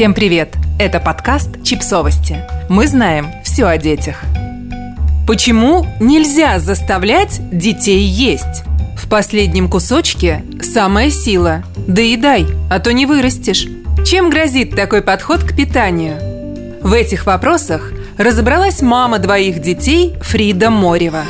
Всем привет! Это подкаст «Чипсовости». Мы знаем все о детях. Почему нельзя заставлять детей есть? В последнем кусочке самая сила. Доедай, а то не вырастешь. Чем грозит такой подход к питанию? В этих вопросах разобралась мама двоих детей Фрида Морева.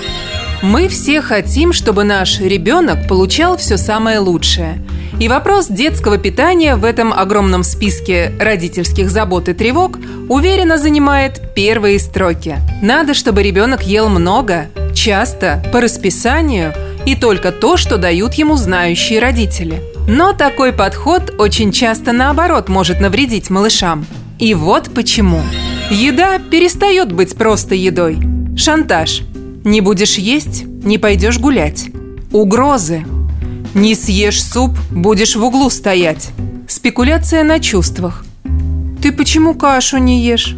Мы все хотим, чтобы наш ребенок получал все самое лучшее – и вопрос детского питания в этом огромном списке родительских забот и тревог уверенно занимает первые строки. Надо, чтобы ребенок ел много, часто, по расписанию и только то, что дают ему знающие родители. Но такой подход очень часто наоборот может навредить малышам. И вот почему. Еда перестает быть просто едой. Шантаж. Не будешь есть – не пойдешь гулять. Угрозы – не съешь суп, будешь в углу стоять. Спекуляция на чувствах. Ты почему кашу не ешь?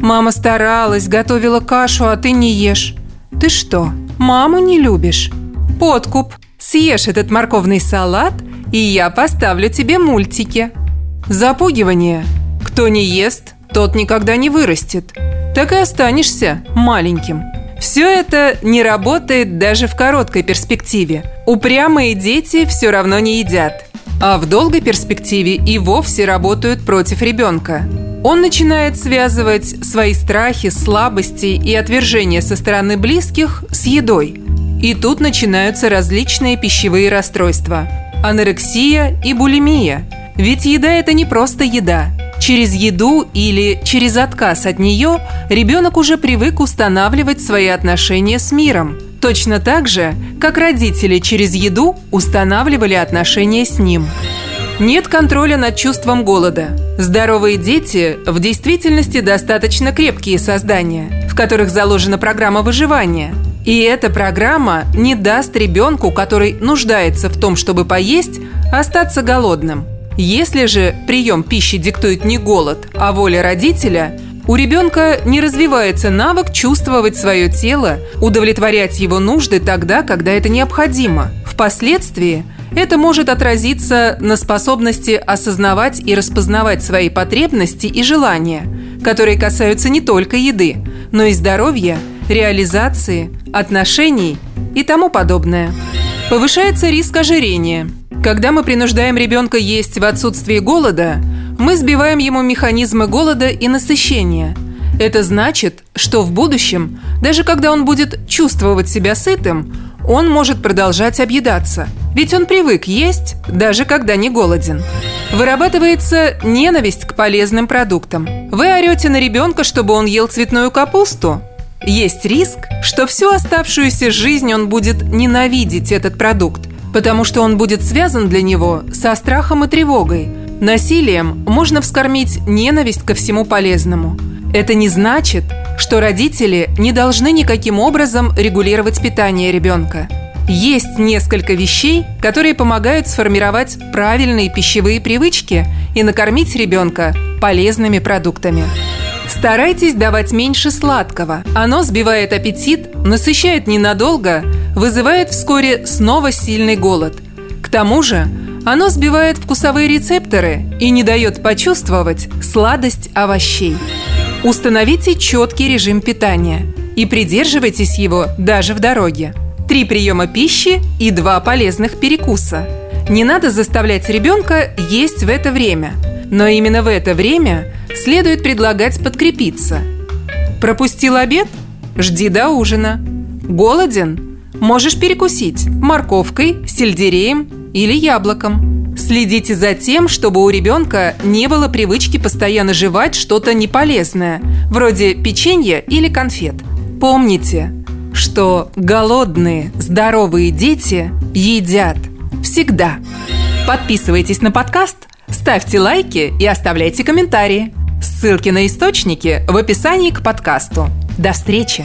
Мама старалась, готовила кашу, а ты не ешь. Ты что, маму не любишь? Подкуп. Съешь этот морковный салат, и я поставлю тебе мультики. Запугивание. Кто не ест, тот никогда не вырастет. Так и останешься маленьким. Все это не работает даже в короткой перспективе. Упрямые дети все равно не едят. А в долгой перспективе и вовсе работают против ребенка. Он начинает связывать свои страхи, слабости и отвержения со стороны близких с едой. И тут начинаются различные пищевые расстройства. Анорексия и булимия. Ведь еда – это не просто еда. Через еду или через отказ от нее ребенок уже привык устанавливать свои отношения с миром. Точно так же, как родители через еду устанавливали отношения с ним. Нет контроля над чувством голода. Здоровые дети в действительности достаточно крепкие создания, в которых заложена программа выживания. И эта программа не даст ребенку, который нуждается в том, чтобы поесть, остаться голодным – если же прием пищи диктует не голод, а воля родителя, у ребенка не развивается навык чувствовать свое тело, удовлетворять его нужды тогда, когда это необходимо. Впоследствии это может отразиться на способности осознавать и распознавать свои потребности и желания, которые касаются не только еды, но и здоровья, реализации, отношений и тому подобное. Повышается риск ожирения – когда мы принуждаем ребенка есть в отсутствии голода, мы сбиваем ему механизмы голода и насыщения. Это значит, что в будущем, даже когда он будет чувствовать себя сытым, он может продолжать объедаться. Ведь он привык есть, даже когда не голоден. Вырабатывается ненависть к полезным продуктам. Вы орете на ребенка, чтобы он ел цветную капусту? Есть риск, что всю оставшуюся жизнь он будет ненавидеть этот продукт, потому что он будет связан для него со страхом и тревогой. Насилием можно вскормить ненависть ко всему полезному. Это не значит, что родители не должны никаким образом регулировать питание ребенка. Есть несколько вещей, которые помогают сформировать правильные пищевые привычки и накормить ребенка полезными продуктами. Старайтесь давать меньше сладкого. Оно сбивает аппетит, насыщает ненадолго, вызывает вскоре снова сильный голод. К тому же оно сбивает вкусовые рецепторы и не дает почувствовать сладость овощей. Установите четкий режим питания и придерживайтесь его даже в дороге. Три приема пищи и два полезных перекуса. Не надо заставлять ребенка есть в это время, но именно в это время следует предлагать подкрепиться. Пропустил обед? Жди до ужина. Голоден? Можешь перекусить морковкой, сельдереем или яблоком. Следите за тем, чтобы у ребенка не было привычки постоянно жевать что-то неполезное, вроде печенья или конфет. Помните, что голодные, здоровые дети едят всегда. Подписывайтесь на подкаст, ставьте лайки и оставляйте комментарии. Ссылки на источники в описании к подкасту. До встречи!